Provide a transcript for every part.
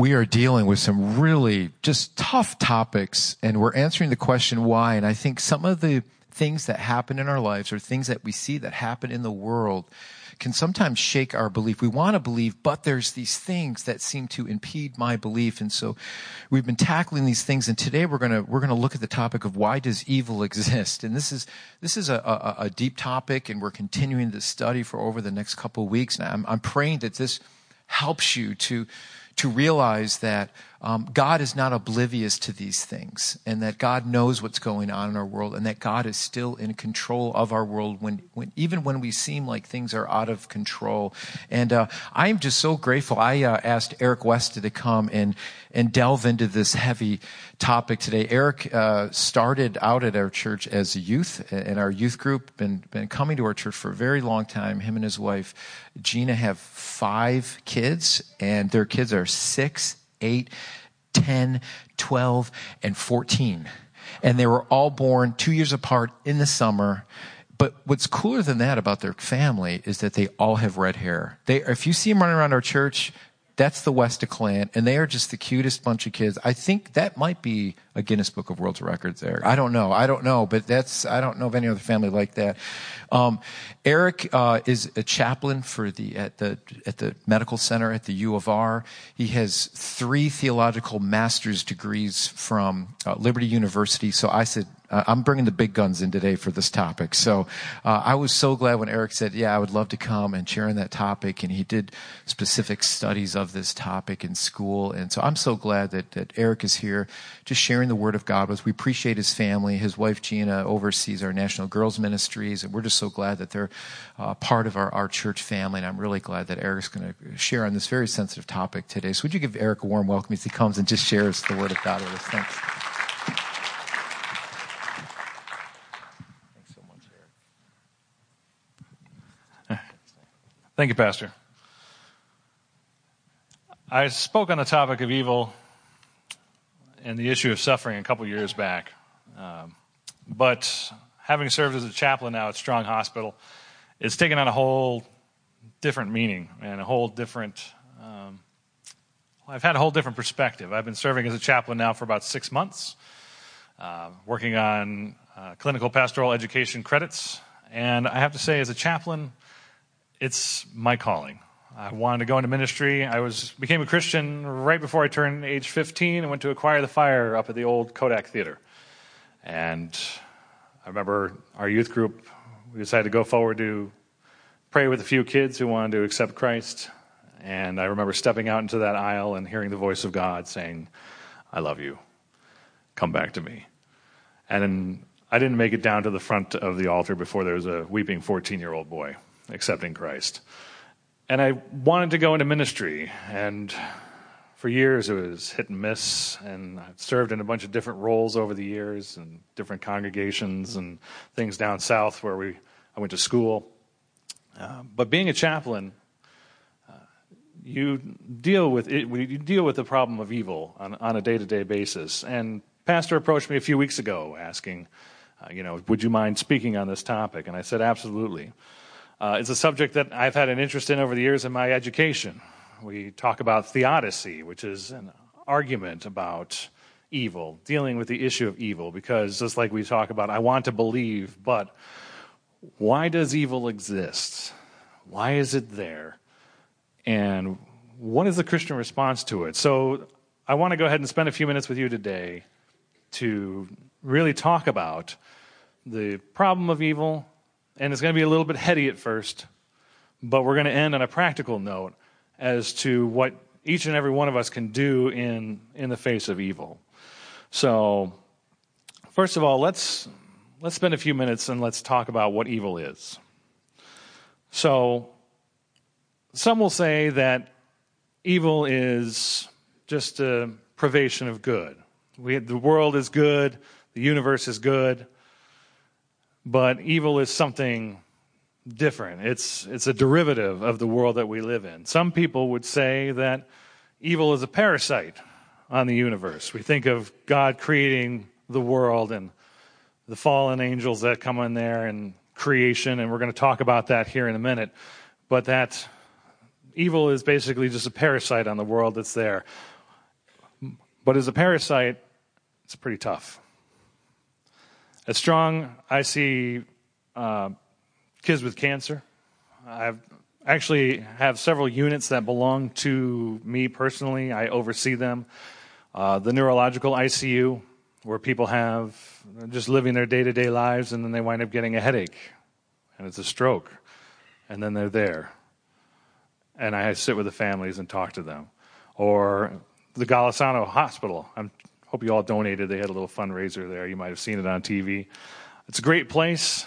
we are dealing with some really just tough topics and we're answering the question why. And I think some of the things that happen in our lives or things that we see that happen in the world can sometimes shake our belief. We want to believe, but there's these things that seem to impede my belief. And so we've been tackling these things. And today we're going to, we're going to look at the topic of why does evil exist? And this is, this is a, a, a deep topic and we're continuing this study for over the next couple of weeks. And I'm, I'm praying that this helps you to, to realize that um, God is not oblivious to these things and that God knows what's going on in our world and that God is still in control of our world when, when even when we seem like things are out of control. And uh, I am just so grateful. I uh, asked Eric West to come and, and delve into this heavy topic today. Eric uh, started out at our church as a youth in our youth group, been, been coming to our church for a very long time. Him and his wife, Gina, have five kids and their kids are six, 8, 10, 12, and 14. And they were all born two years apart in the summer. But what's cooler than that about their family is that they all have red hair. They, if you see them running around our church, that's the Westa clan, and they are just the cutest bunch of kids. I think that might be a Guinness Book of World Records there. I don't know. I don't know, but that's, I don't know of any other family like that. Um, Eric, uh, is a chaplain for the, at the, at the medical center at the U of R. He has three theological master's degrees from uh, Liberty University. So I said, uh, I'm bringing the big guns in today for this topic. So uh, I was so glad when Eric said, "Yeah, I would love to come and share in that topic." And he did specific studies of this topic in school. And so I'm so glad that, that Eric is here, just sharing the Word of God with. us. We appreciate his family. His wife Gina oversees our National Girls Ministries, and we're just so glad that they're uh, part of our, our church family. And I'm really glad that Eric's going to share on this very sensitive topic today. So would you give Eric a warm welcome as he comes and just shares the Word of God with us? Thanks. Thank you, Pastor. I spoke on the topic of evil and the issue of suffering a couple years back. Um, but having served as a chaplain now at Strong Hospital, it's taken on a whole different meaning and a whole different. Um, I've had a whole different perspective. I've been serving as a chaplain now for about six months, uh, working on uh, clinical pastoral education credits. And I have to say, as a chaplain, it's my calling. I wanted to go into ministry. I was became a Christian right before I turned age 15 and went to acquire the fire up at the old Kodak Theater. And I remember our youth group, we decided to go forward to pray with a few kids who wanted to accept Christ. And I remember stepping out into that aisle and hearing the voice of God saying, I love you. Come back to me. And I didn't make it down to the front of the altar before there was a weeping 14 year old boy accepting Christ. And I wanted to go into ministry, and for years it was hit and miss, and I served in a bunch of different roles over the years and different congregations and things down south where we I went to school. Uh, but being a chaplain, uh, you deal with it, you deal with the problem of evil on, on a day to day basis. And pastor approached me a few weeks ago asking, uh, you know, would you mind speaking on this topic? And I said, absolutely. Uh, it's a subject that I've had an interest in over the years in my education. We talk about theodicy, which is an argument about evil, dealing with the issue of evil, because just like we talk about, I want to believe, but why does evil exist? Why is it there? And what is the Christian response to it? So I want to go ahead and spend a few minutes with you today to really talk about the problem of evil, and it's going to be a little bit heady at first, but we're going to end on a practical note as to what each and every one of us can do in, in the face of evil. So, first of all, let's, let's spend a few minutes and let's talk about what evil is. So, some will say that evil is just a privation of good. We, the world is good, the universe is good, but evil is something different. It's, it's a derivative of the world that we live in. Some people would say that evil is a parasite on the universe. We think of God creating the world and the fallen angels that come in there and creation, and we're going to talk about that here in a minute. But that evil is basically just a parasite on the world that's there. But as a parasite, it's pretty tough. At Strong, I see uh, kids with cancer. I actually have several units that belong to me personally. I oversee them. Uh, the neurological ICU, where people have just living their day to day lives and then they wind up getting a headache and it's a stroke, and then they're there. And I sit with the families and talk to them. Or the Golisano Hospital. I hope you all donated. They had a little fundraiser there. You might have seen it on TV. It's a great place,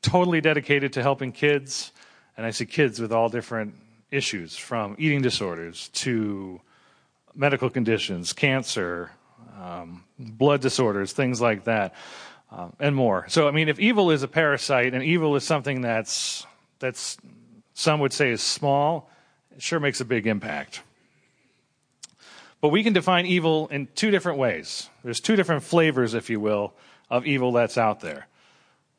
totally dedicated to helping kids. And I see kids with all different issues from eating disorders to medical conditions, cancer, um, blood disorders, things like that, um, and more. So, I mean, if evil is a parasite and evil is something that's, that's some would say is small, it sure makes a big impact. But we can define evil in two different ways. There's two different flavors, if you will, of evil that's out there.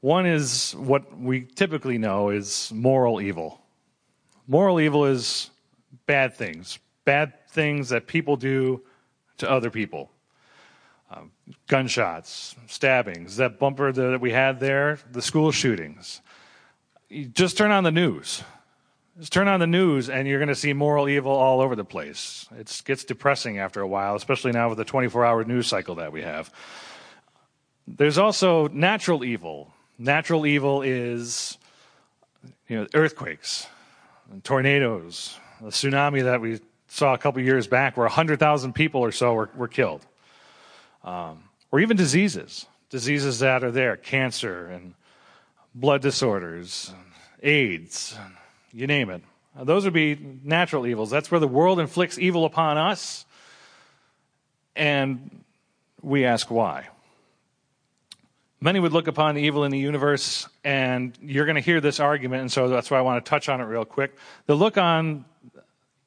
One is what we typically know is moral evil. Moral evil is bad things, bad things that people do to other people. Um, gunshots, stabbings, that bumper that we had there, the school shootings. You just turn on the news. Just turn on the news and you're going to see moral evil all over the place. It gets depressing after a while, especially now with the 24 hour news cycle that we have. There's also natural evil. Natural evil is you know, earthquakes, tornadoes, the tsunami that we saw a couple years back where 100,000 people or so were, were killed. Um, or even diseases, diseases that are there, cancer and blood disorders, AIDS, you name it. Those would be natural evils. That's where the world inflicts evil upon us, and we ask why. Many would look upon the evil in the universe, and you're going to hear this argument, and so that's why I want to touch on it real quick. The look on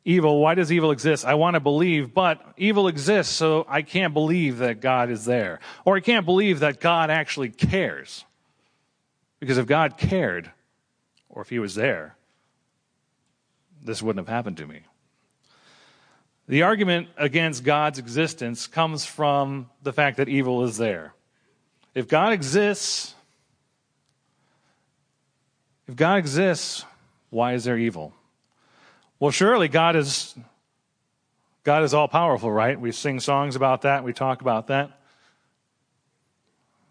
evil. Why does evil exist? I want to believe, but evil exists, so I can't believe that God is there. Or I can't believe that God actually cares. Because if God cared, or if He was there, this wouldn't have happened to me. The argument against God's existence comes from the fact that evil is there. If God exists, if God exists, why is there evil? Well, surely God is God is all powerful, right? We sing songs about that, we talk about that.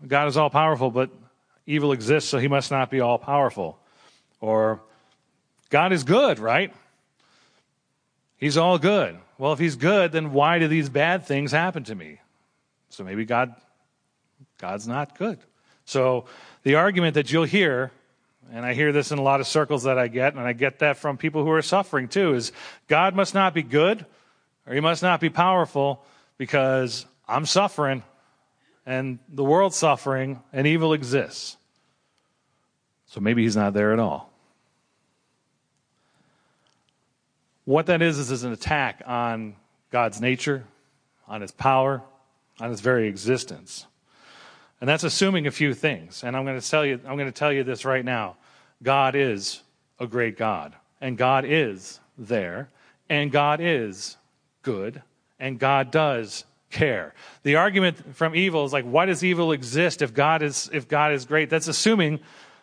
God is all powerful, but evil exists, so he must not be all powerful. Or God is good, right? He's all good. Well, if he's good, then why do these bad things happen to me? So maybe God God's not good. So the argument that you'll hear and I hear this in a lot of circles that I get, and I get that from people who are suffering too, is God must not be good or he must not be powerful because I'm suffering and the world's suffering and evil exists. So maybe he's not there at all. What that is, is an attack on God's nature, on his power, on his very existence. And that's assuming a few things. And I'm going to tell you, I'm going to tell you this right now. God is a great God, and God is there, and God is good, and God does care. The argument from evil is like, why does evil exist if God is if God is great? That's assuming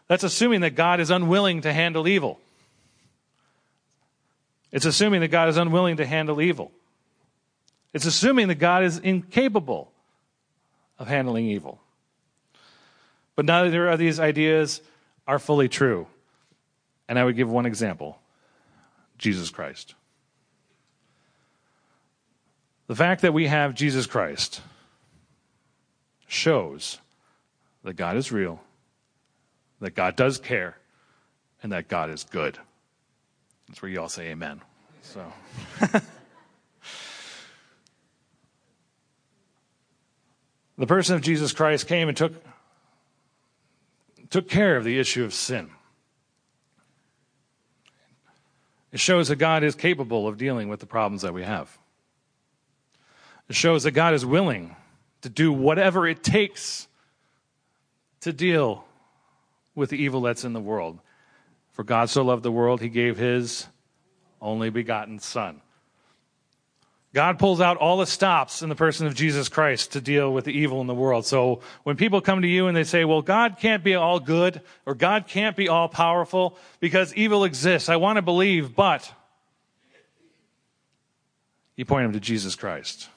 that's assuming that God is unwilling to handle evil. It's assuming that God is unwilling to handle evil. It's assuming that God is incapable of handling evil. But neither of these ideas are fully true. And I would give one example Jesus Christ. The fact that we have Jesus Christ shows that God is real, that God does care, and that God is good. That's where you all say amen. So. the person of Jesus Christ came and took took care of the issue of sin. It shows that God is capable of dealing with the problems that we have. It shows that God is willing to do whatever it takes to deal with the evil that's in the world. For God so loved the world, he gave his only begotten Son. God pulls out all the stops in the person of Jesus Christ to deal with the evil in the world. So when people come to you and they say, well, God can't be all good or God can't be all powerful because evil exists, I want to believe, but you point them to Jesus Christ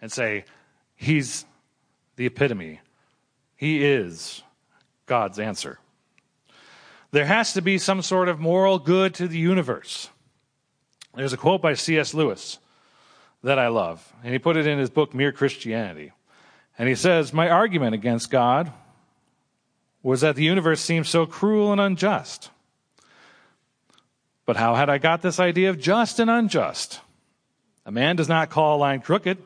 and say, He's the epitome. He is God's answer. There has to be some sort of moral good to the universe. There's a quote by C.S. Lewis that I love, and he put it in his book, Mere Christianity. And he says, My argument against God was that the universe seems so cruel and unjust. But how had I got this idea of just and unjust? A man does not call a line crooked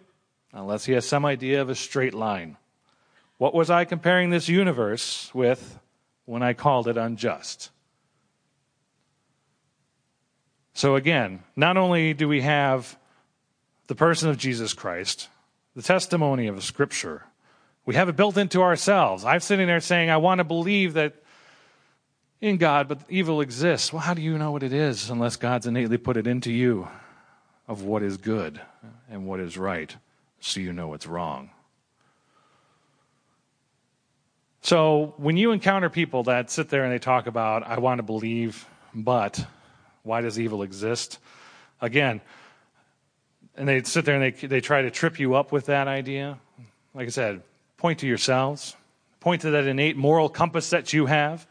unless he has some idea of a straight line. What was I comparing this universe with when I called it unjust? So, again, not only do we have the person of Jesus Christ, the testimony of Scripture, we have it built into ourselves. I'm sitting there saying, I want to believe that in God, but evil exists. Well, how do you know what it is unless God's innately put it into you? of what is good and what is right so you know what's wrong. So when you encounter people that sit there and they talk about, I want to believe, but why does evil exist? Again, and they sit there and they, they try to trip you up with that idea. Like I said, point to yourselves, point to that innate moral compass that you have,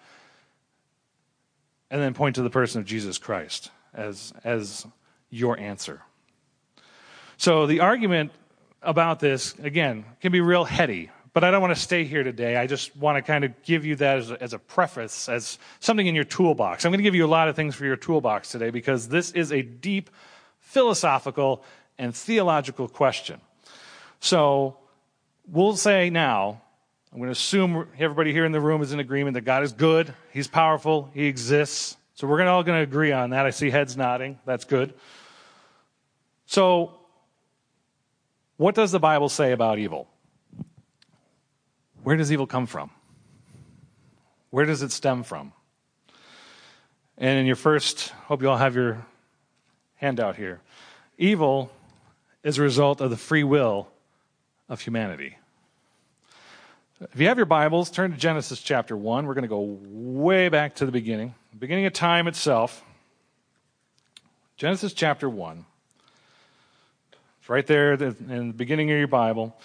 and then point to the person of Jesus Christ as, as your answer. So the argument about this, again, can be real heady, but I don't want to stay here today. I just want to kind of give you that as a, as a preface, as something in your toolbox. I'm going to give you a lot of things for your toolbox today because this is a deep philosophical and theological question. So we'll say now, I'm going to assume everybody here in the room is in agreement that God is good, He's powerful, He exists. So we're all going to agree on that. I see heads nodding. That's good. So, what does the Bible say about evil? Where does evil come from? Where does it stem from? And in your first, hope you all have your handout here. Evil is a result of the free will of humanity. If you have your Bibles, turn to Genesis chapter 1. We're going to go way back to the beginning, beginning of time itself. Genesis chapter 1. It's right there in the beginning of your Bible.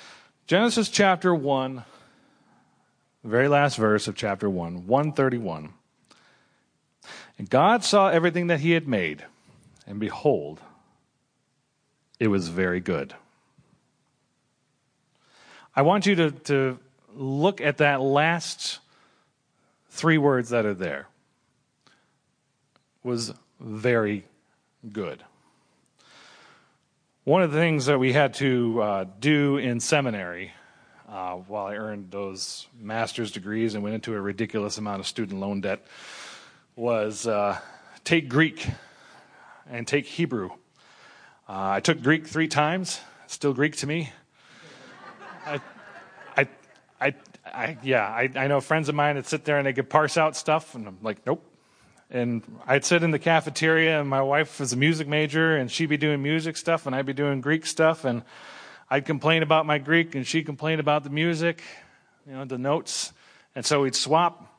Genesis chapter 1, the very last verse of chapter 1, 131. And God saw everything that he had made, and behold, it was very good. I want you to, to look at that last three words that are there. Was very good. One of the things that we had to uh, do in seminary uh, while I earned those master's degrees and went into a ridiculous amount of student loan debt was uh, take Greek and take Hebrew. Uh, I took Greek three times, still Greek to me. I, I, I, I yeah, I, I know friends of mine that sit there and they could parse out stuff, and I'm like, nope, and I'd sit in the cafeteria, and my wife was a music major, and she'd be doing music stuff, and I'd be doing Greek stuff, and I'd complain about my Greek, and she'd complain about the music, you know, the notes, and so we'd swap,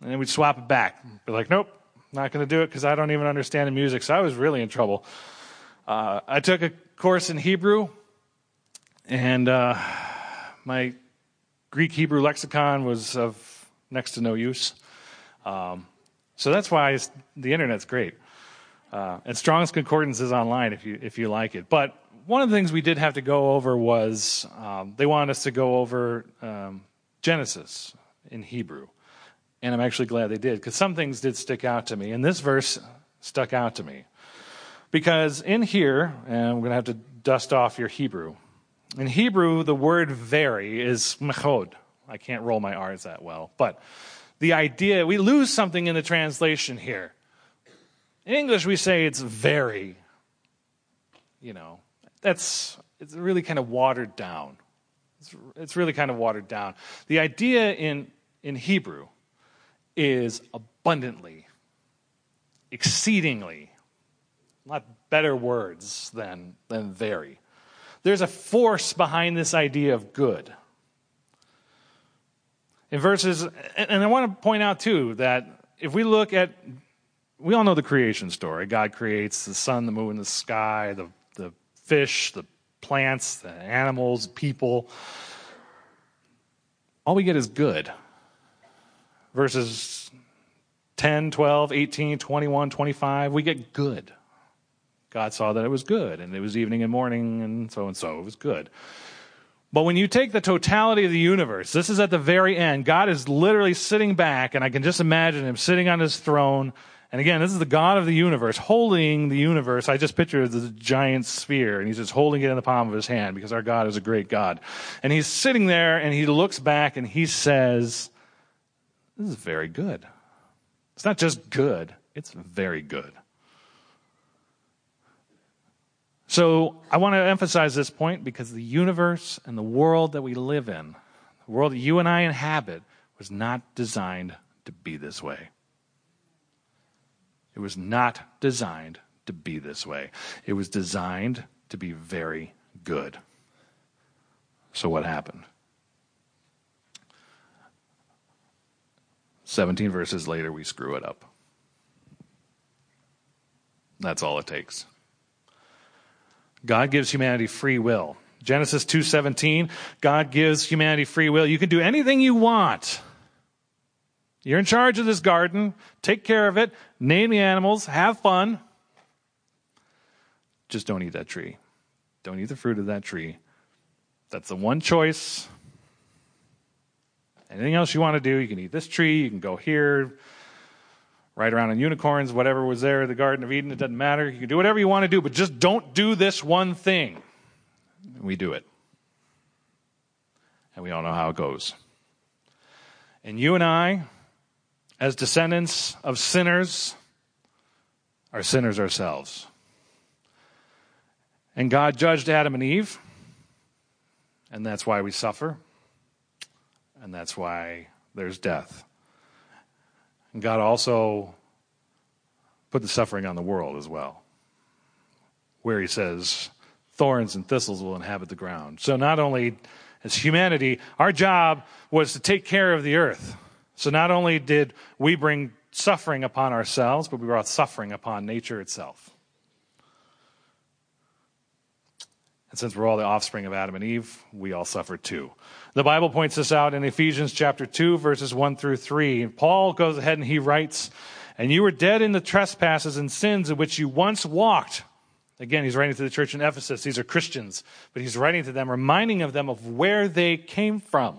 and then we'd swap it back. Be like, nope, not going to do it because I don't even understand the music. So I was really in trouble. Uh, I took a course in Hebrew, and uh, my Greek Hebrew lexicon was of next to no use. Um, so that's why the internet's great. Uh, and Strong's Concordance is online if you, if you like it. But one of the things we did have to go over was um, they wanted us to go over um, Genesis in Hebrew. And I'm actually glad they did because some things did stick out to me. And this verse stuck out to me. Because in here, and I'm going to have to dust off your Hebrew. In Hebrew, the word very is mechod. I can't roll my R's that well. But the idea, we lose something in the translation here. In English, we say it's very. You know, that's it's really kind of watered down. It's, it's really kind of watered down. The idea in, in Hebrew is abundantly, exceedingly, Not better words than, than very. There's a force behind this idea of good. In verses, and I want to point out too that if we look at, we all know the creation story. God creates the sun, the moon, the sky, the fish, the plants, the animals, people. All we get is good. Verses 10, 12, 18, 21, 25, we get good. God saw that it was good, and it was evening and morning, and so and so. It was good. But when you take the totality of the universe, this is at the very end. God is literally sitting back, and I can just imagine him sitting on his throne. And again, this is the God of the universe holding the universe. I just picture the giant sphere, and he's just holding it in the palm of his hand because our God is a great God. And he's sitting there, and he looks back, and he says, This is very good. It's not just good, it's very good. So I want to emphasize this point because the universe and the world that we live in, the world that you and I inhabit, was not designed to be this way. It was not designed to be this way. It was designed to be very good. So what happened? 17 verses later, we screw it up. That's all it takes. God gives humanity free will. Genesis 2:17, God gives humanity free will. You can do anything you want. You're in charge of this garden. Take care of it. Name the animals. Have fun. Just don't eat that tree. Don't eat the fruit of that tree. That's the one choice. Anything else you want to do, you can eat this tree, you can go here, ride around on unicorns, whatever was there, in the Garden of Eden, it doesn't matter. You can do whatever you want to do, but just don't do this one thing. We do it. And we all know how it goes. And you and I, as descendants of sinners, are sinners ourselves. And God judged Adam and Eve, and that's why we suffer, and that's why there's death. And God also put the suffering on the world as well, where He says, thorns and thistles will inhabit the ground. So not only as humanity, our job was to take care of the earth. So not only did we bring suffering upon ourselves, but we brought suffering upon nature itself. And since we're all the offspring of Adam and Eve, we all suffer too. The Bible points this out in Ephesians chapter 2, verses 1 through 3. Paul goes ahead and he writes, And you were dead in the trespasses and sins in which you once walked. Again, he's writing to the church in Ephesus. These are Christians, but he's writing to them, reminding of them of where they came from.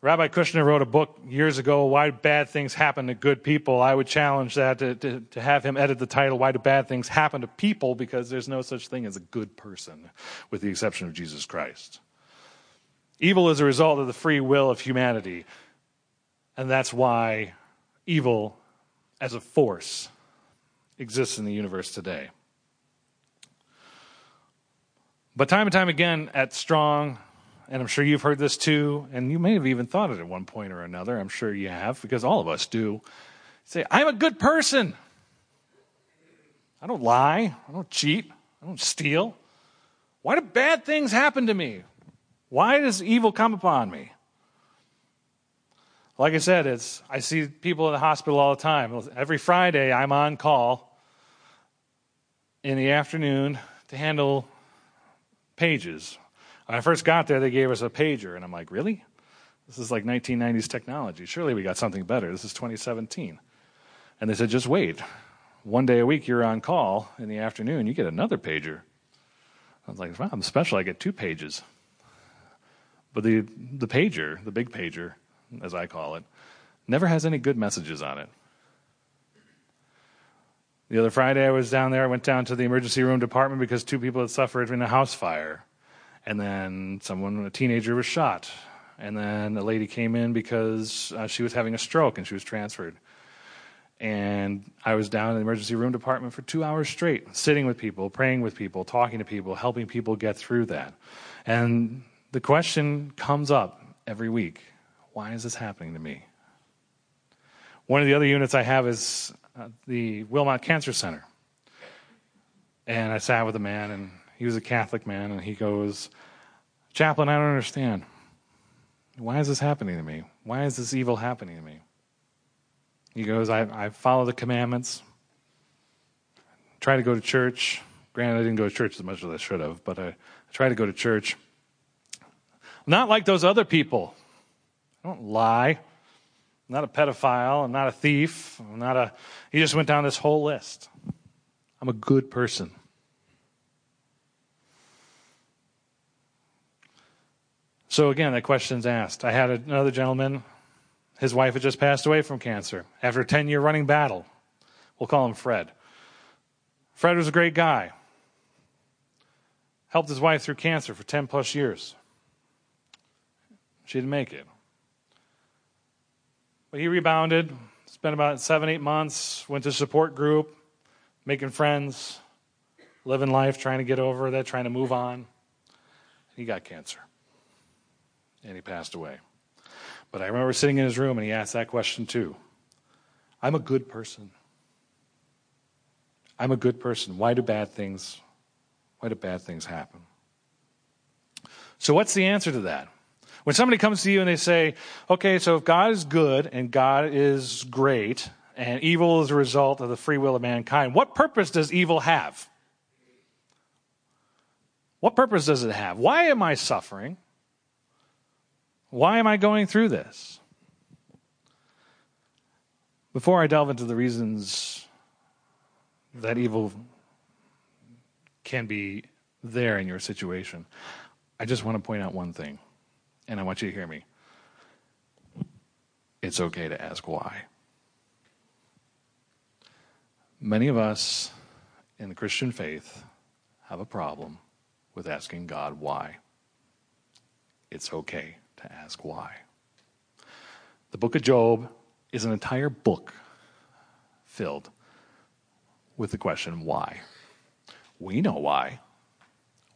Rabbi Kushner wrote a book years ago, Why Bad Things Happen to Good People. I would challenge that to, to, to, have him edit the title, Why Do Bad Things Happen to People? Because there's no such thing as a good person, with the exception of Jesus Christ. Evil is a result of the free will of humanity, and that's why evil as a force exists in the universe today. But time and time again at Strong, and I'm sure you've heard this too, and you may have even thought it at one point or another. I'm sure you have, because all of us do. Say, I'm a good person. I don't lie. I don't cheat. I don't steal. Why do bad things happen to me? Why does evil come upon me? Like I said, it's I see people in the hospital all the time. Every Friday I'm on call in the afternoon to handle pages when I first got there, they gave us a pager, and I'm like, really? This is like 1990s technology. Surely we got something better. This is 2017. And they said, just wait. One day a week, you're on call in the afternoon, you get another pager. I was like, wow, I'm special. I get two pages. But the, the pager, the big pager, as I call it, never has any good messages on it. The other Friday, I was down there. I went down to the emergency room department because two people had suffered in a house fire. And then someone, a teenager, was shot. And then a lady came in because uh, she was having a stroke and she was transferred. And I was down in the emergency room department for two hours straight, sitting with people, praying with people, talking to people, helping people get through that. And the question comes up every week why is this happening to me? One of the other units I have is uh, the Wilmot Cancer Center. And I sat with a man, and he was a Catholic man, and he goes, Chaplain, I don't understand. Why is this happening to me? Why is this evil happening to me? He goes, I, I follow the commandments, try to go to church. Granted, I didn't go to church as much as I should have, but I, I try to go to church. not like those other people. I don't lie. I'm not a pedophile. I'm not a thief. I'm not a. He just went down this whole list. I'm a good person. So again, that question's asked. I had another gentleman, his wife had just passed away from cancer after a 10 year running battle. We'll call him Fred. Fred was a great guy. Helped his wife through cancer for 10 plus years. She didn't make it. But he rebounded, spent about seven, eight months, went to support group, making friends, living life, trying to get over that, trying to move on. He got cancer and he passed away. But I remember sitting in his room and he asked that question too. I'm a good person. I'm a good person. Why do bad things why do bad things happen? So what's the answer to that? When somebody comes to you and they say, "Okay, so if God is good and God is great and evil is a result of the free will of mankind, what purpose does evil have?" What purpose does it have? Why am I suffering? Why am I going through this? Before I delve into the reasons that evil can be there in your situation, I just want to point out one thing, and I want you to hear me. It's okay to ask why. Many of us in the Christian faith have a problem with asking God why. It's okay to ask why. The book of Job is an entire book filled with the question why. We know why.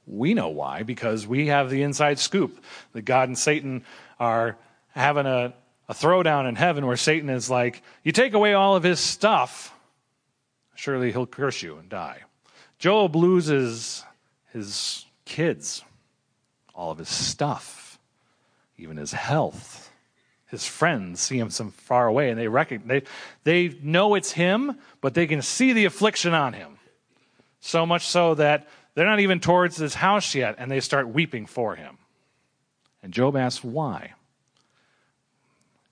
We know why because we have the inside scoop that God and Satan are having a, a throwdown in heaven where Satan is like, You take away all of his stuff, surely he'll curse you and die. Job loses his kids, all of his stuff even his health. His friends see him from far away and they recognize, they, they know it's him, but they can see the affliction on him. So much so that they're not even towards his house yet and they start weeping for him. And Job asks why.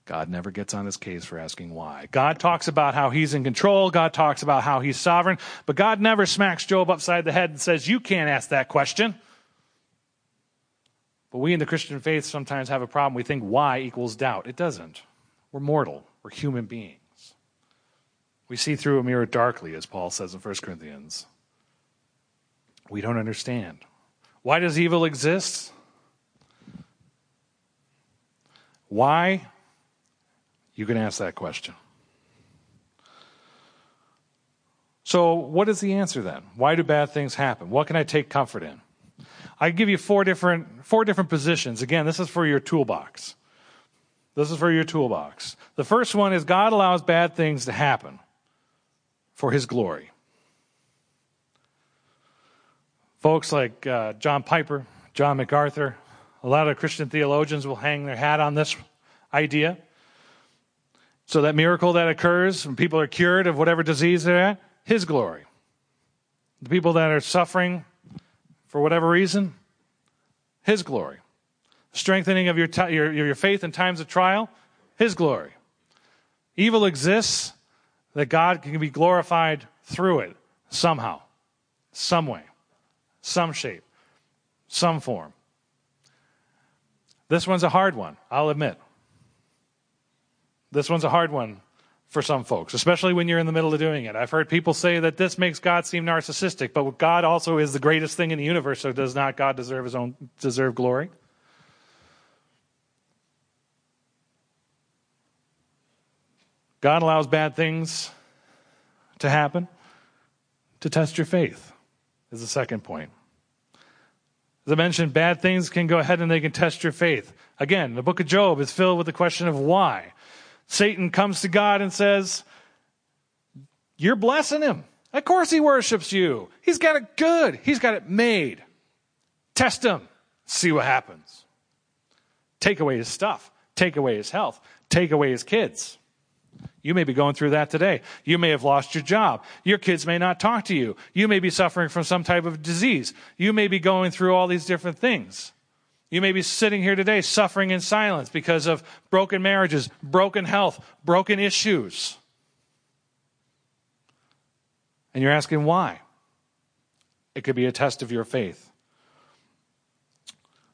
God never gets on his case for asking why. God talks about how he's in control. God talks about how he's sovereign. But God never smacks Job upside the head and says, You can't ask that question. But we in the Christian faith sometimes have a problem. We think why equals doubt. It doesn't. We're mortal, we're human beings. We see through a mirror darkly, as Paul says in 1 Corinthians. We don't understand. Why does evil exist? Why? You can ask that question. So, what is the answer then? Why do bad things happen? What can I take comfort in? I give you four different, four different positions. Again, this is for your toolbox. This is for your toolbox. The first one is God allows bad things to happen for his glory. Folks like uh, John Piper, John MacArthur, a lot of Christian theologians will hang their hat on this idea. So that miracle that occurs when people are cured of whatever disease they're at, his glory. The people that are suffering for whatever reason, His glory. Strengthening of your, t- your, your faith in times of trial, His glory. Evil exists that God can be glorified through it somehow, some way, some shape, some form. This one's a hard one, I'll admit. This one's a hard one for some folks, especially when you're in the middle of doing it. I've heard people say that this makes God seem narcissistic, but God also is the greatest thing in the universe, so does not God deserve his own deserve glory? God allows bad things to happen to test your faith, is the second point. As I mentioned, bad things can go ahead and they can test your faith. Again, the book of Job is filled with the question of why. Satan comes to God and says, You're blessing him. Of course he worships you. He's got it good. He's got it made. Test him. See what happens. Take away his stuff. Take away his health. Take away his kids. You may be going through that today. You may have lost your job. Your kids may not talk to you. You may be suffering from some type of disease. You may be going through all these different things. You may be sitting here today suffering in silence because of broken marriages, broken health, broken issues. And you're asking why. It could be a test of your faith.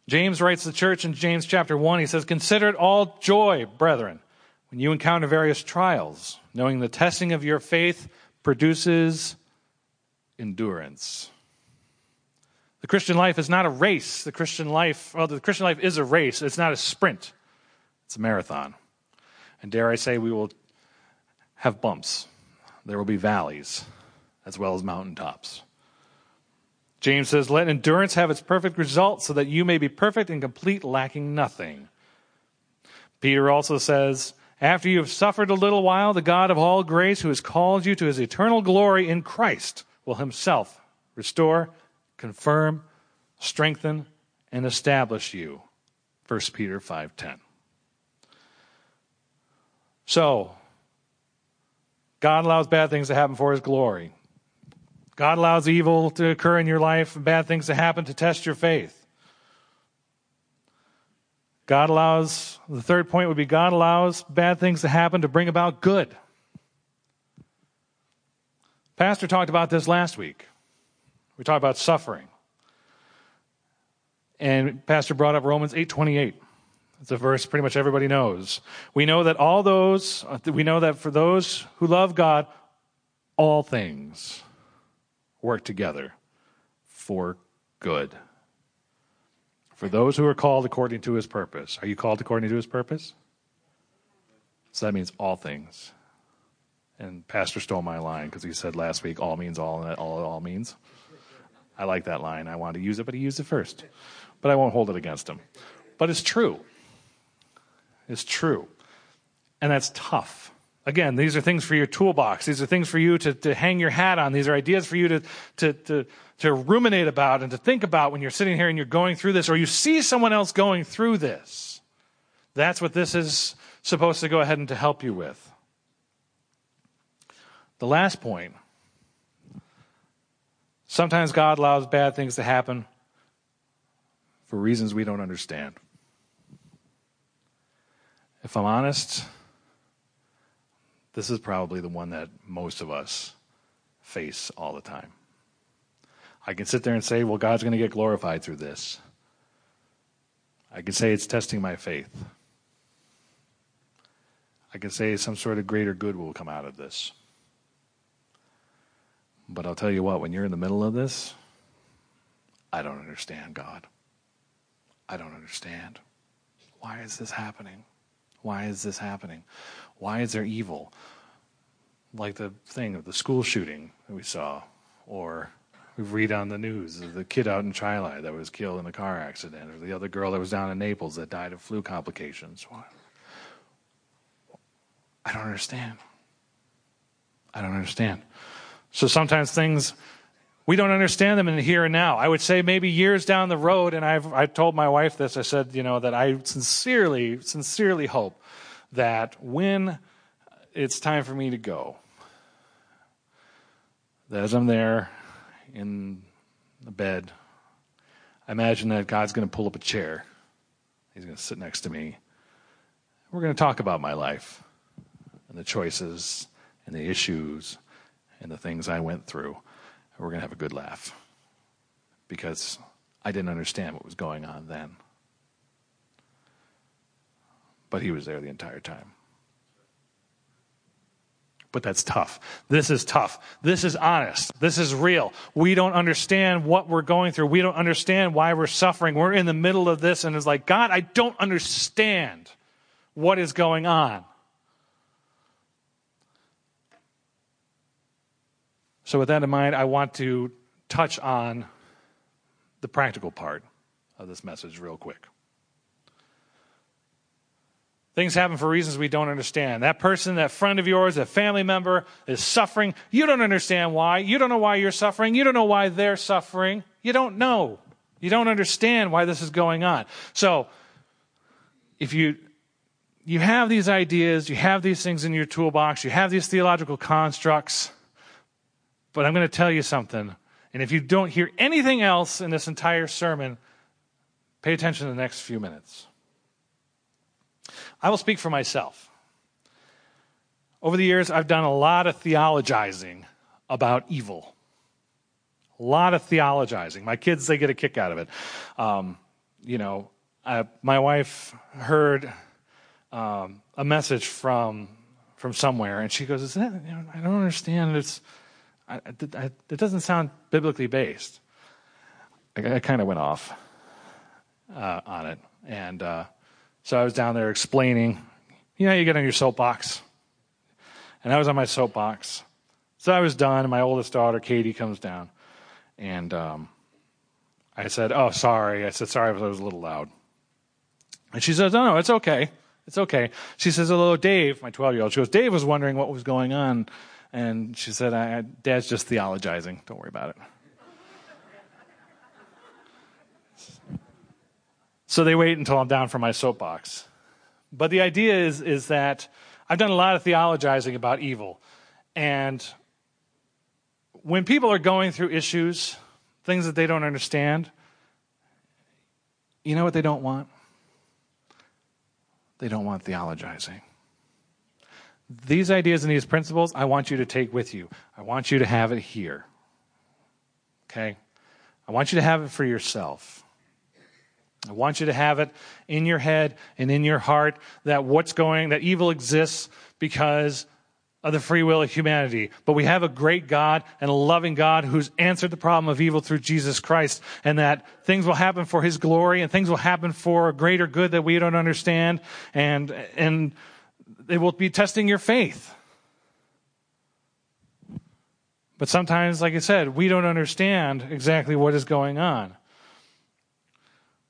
James writes the church in James chapter 1, he says, Consider it all joy, brethren when you encounter various trials, knowing the testing of your faith produces endurance. The Christian life is not a race. The Christian life, well, the Christian life is a race. It's not a sprint, it's a marathon. And dare I say, we will have bumps. There will be valleys as well as mountaintops. James says, Let endurance have its perfect result so that you may be perfect and complete, lacking nothing. Peter also says, after you have suffered a little while, the God of all grace, who has called you to his eternal glory in Christ, will himself restore, confirm, strengthen, and establish you. 1 Peter 5:10. So, God allows bad things to happen for his glory. God allows evil to occur in your life and bad things to happen to test your faith. God allows, the third point would be God allows bad things to happen to bring about good. Pastor talked about this last week. We talk about suffering. And Pastor brought up Romans 8:28. It's a verse pretty much everybody knows. We know that all those we know that for those who love God, all things work together for good for those who are called according to his purpose. Are you called according to his purpose? So that means all things. And Pastor stole my line because he said last week, all means all, and all all means. I like that line. I wanted to use it, but he used it first. But I won't hold it against him. But it's true. It's true. And that's tough. Again, these are things for your toolbox. These are things for you to, to hang your hat on. These are ideas for you to, to, to, to ruminate about and to think about when you're sitting here and you're going through this or you see someone else going through this. That's what this is supposed to go ahead and to help you with. The last point sometimes God allows bad things to happen for reasons we don't understand. If I'm honest, this is probably the one that most of us face all the time. I can sit there and say, well, God's going to get glorified through this. I can say it's testing my faith. I can say some sort of greater good will come out of this. But I'll tell you what, when you're in the middle of this, I don't understand God. I don't understand. Why is this happening? Why is this happening? Why is there evil? Like the thing of the school shooting that we saw, or we read on the news of the kid out in Chile that was killed in a car accident, or the other girl that was down in Naples that died of flu complications. I don't understand. I don't understand. So sometimes things we don't understand them in the here and now. I would say maybe years down the road, and I've I told my wife this. I said, you know, that I sincerely, sincerely hope that when it's time for me to go, that as I'm there in the bed, I imagine that God's going to pull up a chair. He's going to sit next to me. We're going to talk about my life and the choices and the issues and the things I went through. We're going to have a good laugh because I didn't understand what was going on then. But he was there the entire time. but that's tough. This is tough. This is honest. This is real. We don't understand what we're going through. We don't understand why we're suffering. We're in the middle of this, and it's like, God, I don't understand what is going on. So, with that in mind, I want to touch on the practical part of this message real quick. Things happen for reasons we don't understand. That person, that friend of yours, that family member is suffering. You don't understand why. You don't know why you're suffering. You don't know why they're suffering. You don't know. You don't understand why this is going on. So, if you you have these ideas, you have these things in your toolbox, you have these theological constructs, but I'm going to tell you something. And if you don't hear anything else in this entire sermon, pay attention to the next few minutes. I will speak for myself. Over the years, I've done a lot of theologizing about evil. A lot of theologizing. My kids, they get a kick out of it. Um, you know, I, my wife heard um, a message from from somewhere, and she goes, "Is that? You know, I don't understand. It's I, I, it doesn't sound biblically based." I, I kind of went off uh, on it, and uh, so I was down there explaining, you know, you get on your soapbox. And I was on my soapbox. So I was done, and my oldest daughter, Katie, comes down. And um, I said, Oh, sorry. I said, Sorry I was a little loud. And she says, No, no, it's okay. It's okay. She says, Hello, Dave, my 12 year old. She goes, Dave was wondering what was going on. And she said, I, Dad's just theologizing. Don't worry about it. So they wait until I'm down from my soapbox. But the idea is, is that I've done a lot of theologizing about evil. And when people are going through issues, things that they don't understand, you know what they don't want? They don't want theologizing. These ideas and these principles, I want you to take with you. I want you to have it here. Okay? I want you to have it for yourself. I want you to have it in your head and in your heart that what's going, that evil exists because of the free will of humanity. But we have a great God and a loving God who's answered the problem of evil through Jesus Christ, and that things will happen for his glory and things will happen for a greater good that we don't understand, and, and they will be testing your faith. But sometimes, like I said, we don't understand exactly what is going on.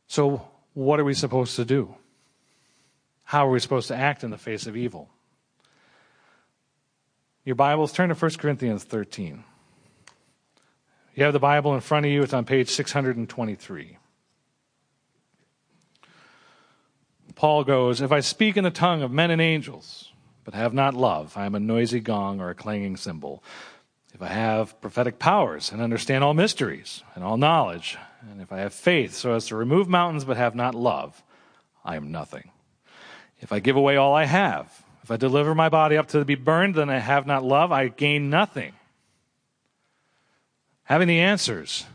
So, what are we supposed to do? How are we supposed to act in the face of evil? Your Bibles, turn to 1 Corinthians 13. You have the Bible in front of you, it's on page 623. Paul goes, If I speak in the tongue of men and angels, but have not love, I am a noisy gong or a clanging cymbal. If I have prophetic powers and understand all mysteries and all knowledge, and if I have faith so as to remove mountains but have not love, I am nothing. If I give away all I have, if I deliver my body up to be burned, then I have not love, I gain nothing. Having the answers,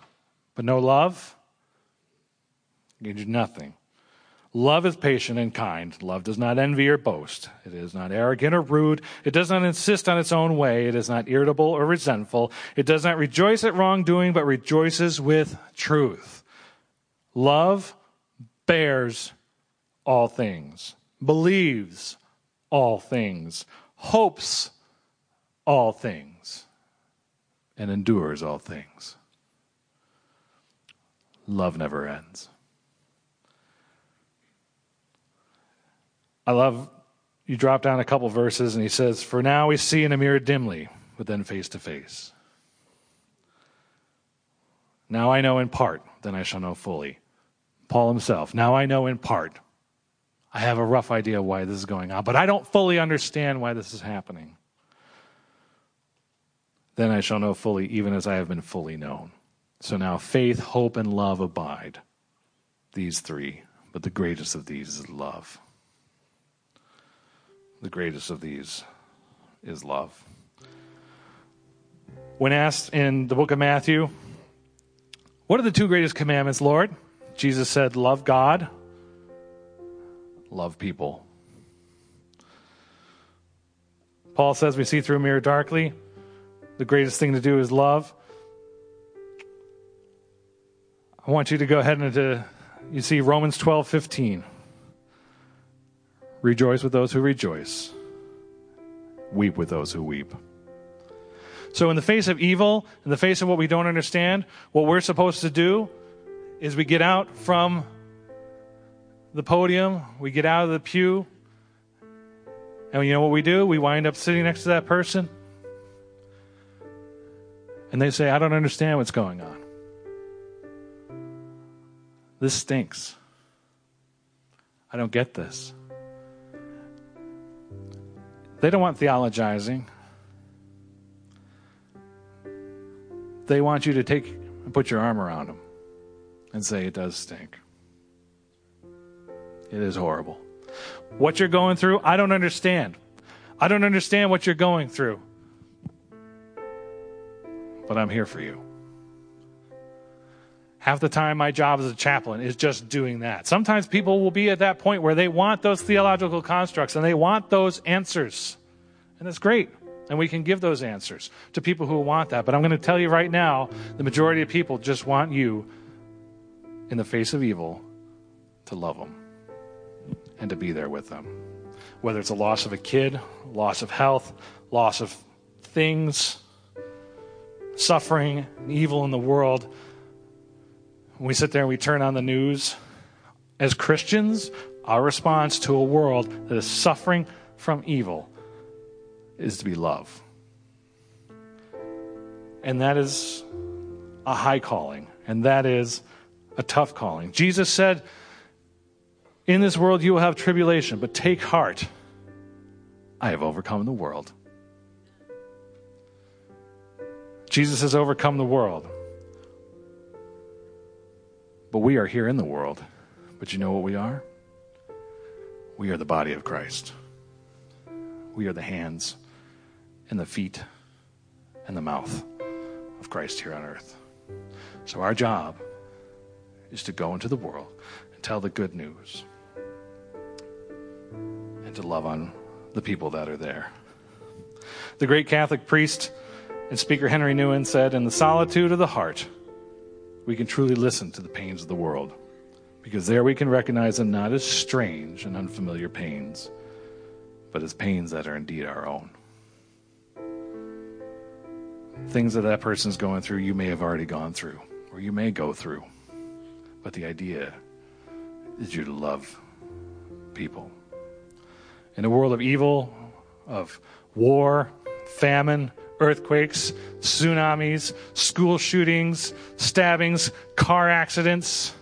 but no love, gains nothing. Love is patient and kind. Love does not envy or boast. It is not arrogant or rude. It does not insist on its own way. It is not irritable or resentful. It does not rejoice at wrongdoing, but rejoices with truth. Love bears all things, believes all things, hopes all things, and endures all things. Love never ends. I love you drop down a couple verses and he says, For now we see in a mirror dimly, but then face to face. Now I know in part, then I shall know fully. Paul himself, now I know in part. I have a rough idea why this is going on, but I don't fully understand why this is happening. Then I shall know fully, even as I have been fully known. So now faith, hope, and love abide. These three, but the greatest of these is love. The greatest of these is love. When asked in the book of Matthew, What are the two greatest commandments, Lord? Jesus said, Love God, love people. Paul says we see through a mirror darkly. The greatest thing to do is love. I want you to go ahead and to, you see Romans 12, 15. Rejoice with those who rejoice, weep with those who weep. So, in the face of evil, in the face of what we don't understand, what we're supposed to do is we get out from the podium, we get out of the pew, and you know what we do? We wind up sitting next to that person, and they say, I don't understand what's going on. This stinks. I don't get this. They don't want theologizing. They want you to take and put your arm around them and say, It does stink. It is horrible. What you're going through, I don't understand. I don't understand what you're going through. But I'm here for you. Half the time, my job as a chaplain is just doing that. Sometimes people will be at that point where they want those theological constructs and they want those answers. And that's great. And we can give those answers to people who want that. But I'm going to tell you right now the majority of people just want you, in the face of evil, to love them and to be there with them. Whether it's a loss of a kid, loss of health, loss of things, suffering, evil in the world we sit there and we turn on the news, as Christians, our response to a world that is suffering from evil is to be love. And that is a high calling, and that is a tough calling. Jesus said, In this world you will have tribulation, but take heart. I have overcome the world. Jesus has overcome the world. But we are here in the world. But you know what we are? We are the body of Christ. We are the hands and the feet and the mouth of Christ here on earth. So our job is to go into the world and tell the good news and to love on the people that are there. The great Catholic priest and speaker Henri Nouwen said, In the solitude of the heart, we can truly listen to the pains of the world because there we can recognize them not as strange and unfamiliar pains, but as pains that are indeed our own. Things that that person's going through, you may have already gone through, or you may go through. But the idea is you to love people. In a world of evil, of war, famine, earthquakes, tsunamis, school shootings, stabbings, car accidents.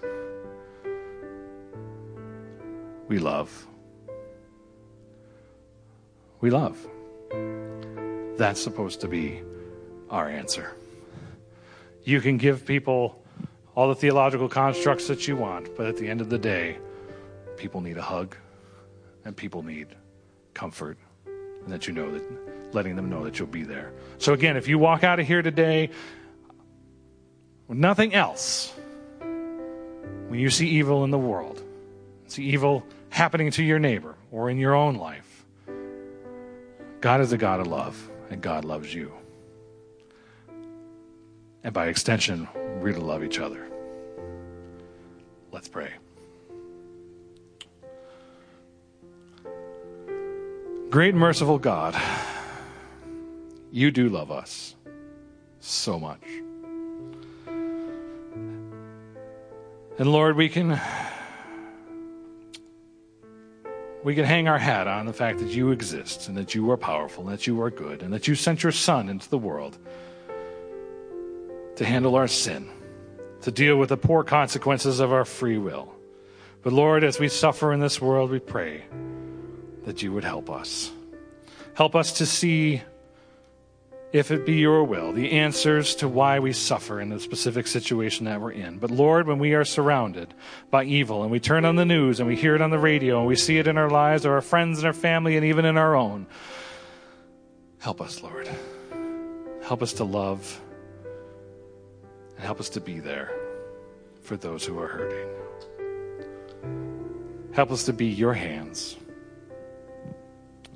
We love. We love. That's supposed to be our answer. You can give people all the theological constructs that you want, but at the end of the day, people need a hug and people need comfort and that you know that letting them know that you'll be there. So, again, if you walk out of here today with nothing else, when you see evil in the world, see evil happening to your neighbor or in your own life, God is a God of love, and God loves you. And by extension, we're to love each other. Let's pray. Great merciful God, you do love us so much. And Lord, we can we can hang our hat on the fact that you exist and that you are powerful and that you are good and that you sent your son into the world to handle our sin, to deal with the poor consequences of our free will. But Lord, as we suffer in this world, we pray that you would help us. Help us to see, if it be your will, the answers to why we suffer in the specific situation that we're in. But Lord, when we are surrounded by evil and we turn on the news and we hear it on the radio and we see it in our lives or our friends and our family and even in our own, help us, Lord. Help us to love and help us to be there for those who are hurting. Help us to be your hands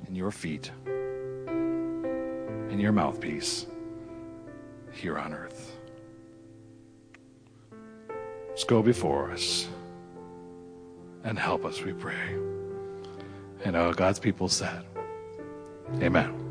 and your feet and your mouthpiece here on earth. Just go before us and help us, we pray. And all God's people said, Amen.